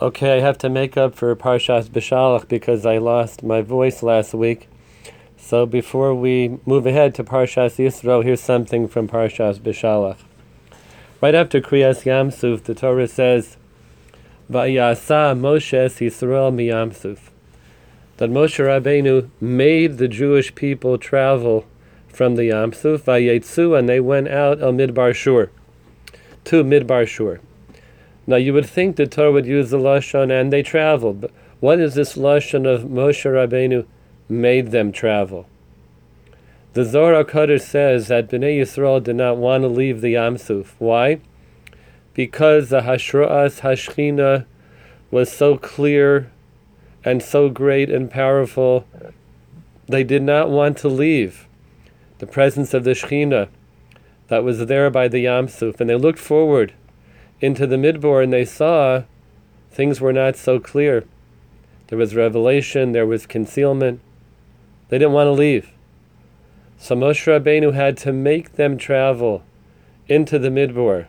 Okay, I have to make up for Parshas Beshalach because I lost my voice last week. So before we move ahead to Parshas Yisro, here's something from Parshas Beshalach. Right after Kriyas Yamsuf, the Torah says, Vayasa Moshe Yisrael miyamsuf. That Moshe Rabbeinu made the Jewish people travel from the Yamsuf, Vayetzu, and they went out al Midbar Shur, to Midbar Shur. Now you would think the Torah would use the lashon, and they traveled. But what is this lashon of Moshe Rabbeinu made them travel? The Zohar Kodesh says that Bnei Yisrael did not want to leave the Yamsuf. Why? Because the Hashruas Hashchina was so clear and so great and powerful, they did not want to leave the presence of the Shechina that was there by the Yamsuf, and they looked forward into the Midbar and they saw things were not so clear. There was revelation, there was concealment. They didn't want to leave. So Moshe Rabbeinu had to make them travel into the Midbar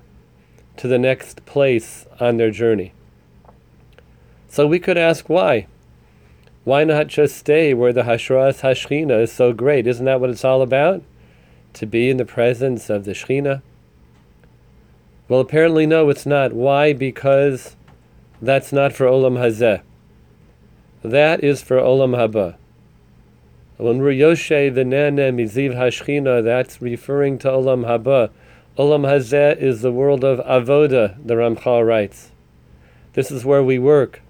to the next place on their journey. So we could ask why. Why not just stay where the Hashras Hashchina is so great? Isn't that what it's all about? To be in the presence of the Shechina? Well, apparently, no, it's not. Why? Because that's not for Olam Hazeh. That is for Olam Haba. When we're Yoshe the Nene Miziv Hashchina, that's referring to Olam Haba. Olam Hazeh is the world of Avoda, the Ramchal writes. This is where we work.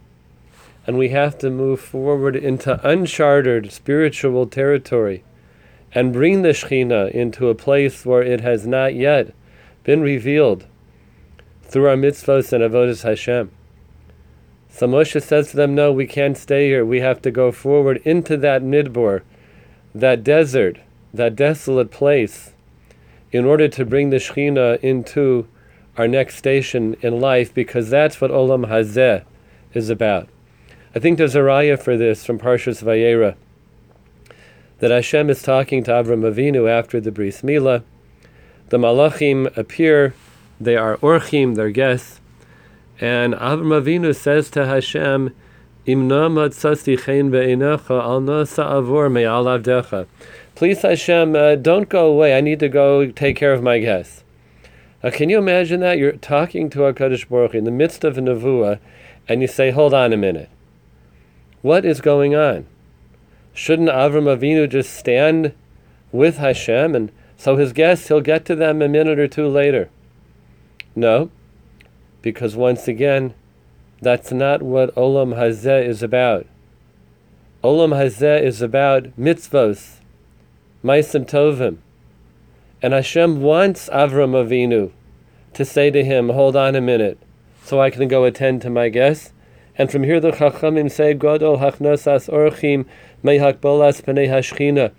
And we have to move forward into uncharted spiritual territory and bring the Shekhinah into a place where it has not yet been revealed through our mitzvahs and avodas Hashem. So Moshe says to them, "No, we can't stay here. We have to go forward into that midbar, that desert, that desolate place, in order to bring the Shekhinah into our next station in life, because that's what Olam Hazeh is about." I think there's a raya for this from Parshas Vayera that Hashem is talking to Avram Avinu after the Bris Milah. The Malachim appear they are orchim, they're guests. And Avram Avinu says to Hashem, Please, Hashem, uh, don't go away. I need to go take care of my guests. Uh, can you imagine that? You're talking to HaKadosh Baruch in the midst of a nevuah, and you say, hold on a minute. What is going on? Shouldn't Avram Avinu just stand with Hashem, and so his guests, he'll get to them a minute or two later? No, because once again, that's not what Olam Hazeh is about. Olam Hazeh is about mitzvos, maisim tovim. And Hashem wants Avram Avinu to say to him, hold on a minute, so I can go attend to my guests. And from here the Chachamim say, Godol oh, hachnosas orchim mehak bolas pnei hashchina.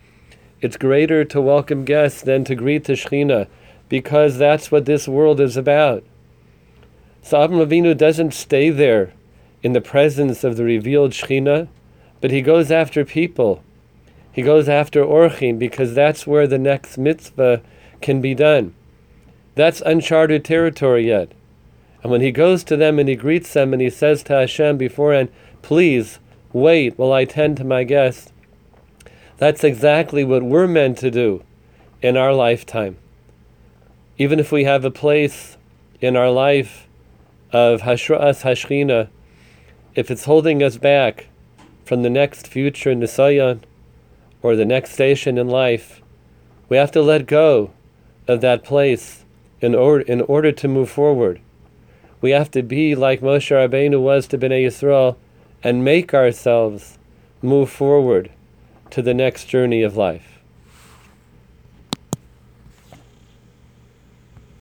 It's greater to welcome guests than to greet the Shechina because that's what this world is about. So Avram Avinu doesn't stay there in the presence of the revealed Shekhinah, but he goes after people. He goes after Orchim because that's where the next mitzvah can be done. That's uncharted territory yet. And when he goes to them and he greets them and he says to Hashem beforehand, Please wait while I tend to my guest, that's exactly what we're meant to do in our lifetime even if we have a place in our life of Hashras Hashchina, if it's holding us back from the next future Nisayan or the next station in life, we have to let go of that place in order, in order to move forward. We have to be like Moshe Rabbeinu was to Bnei Yisrael and make ourselves move forward to the next journey of life.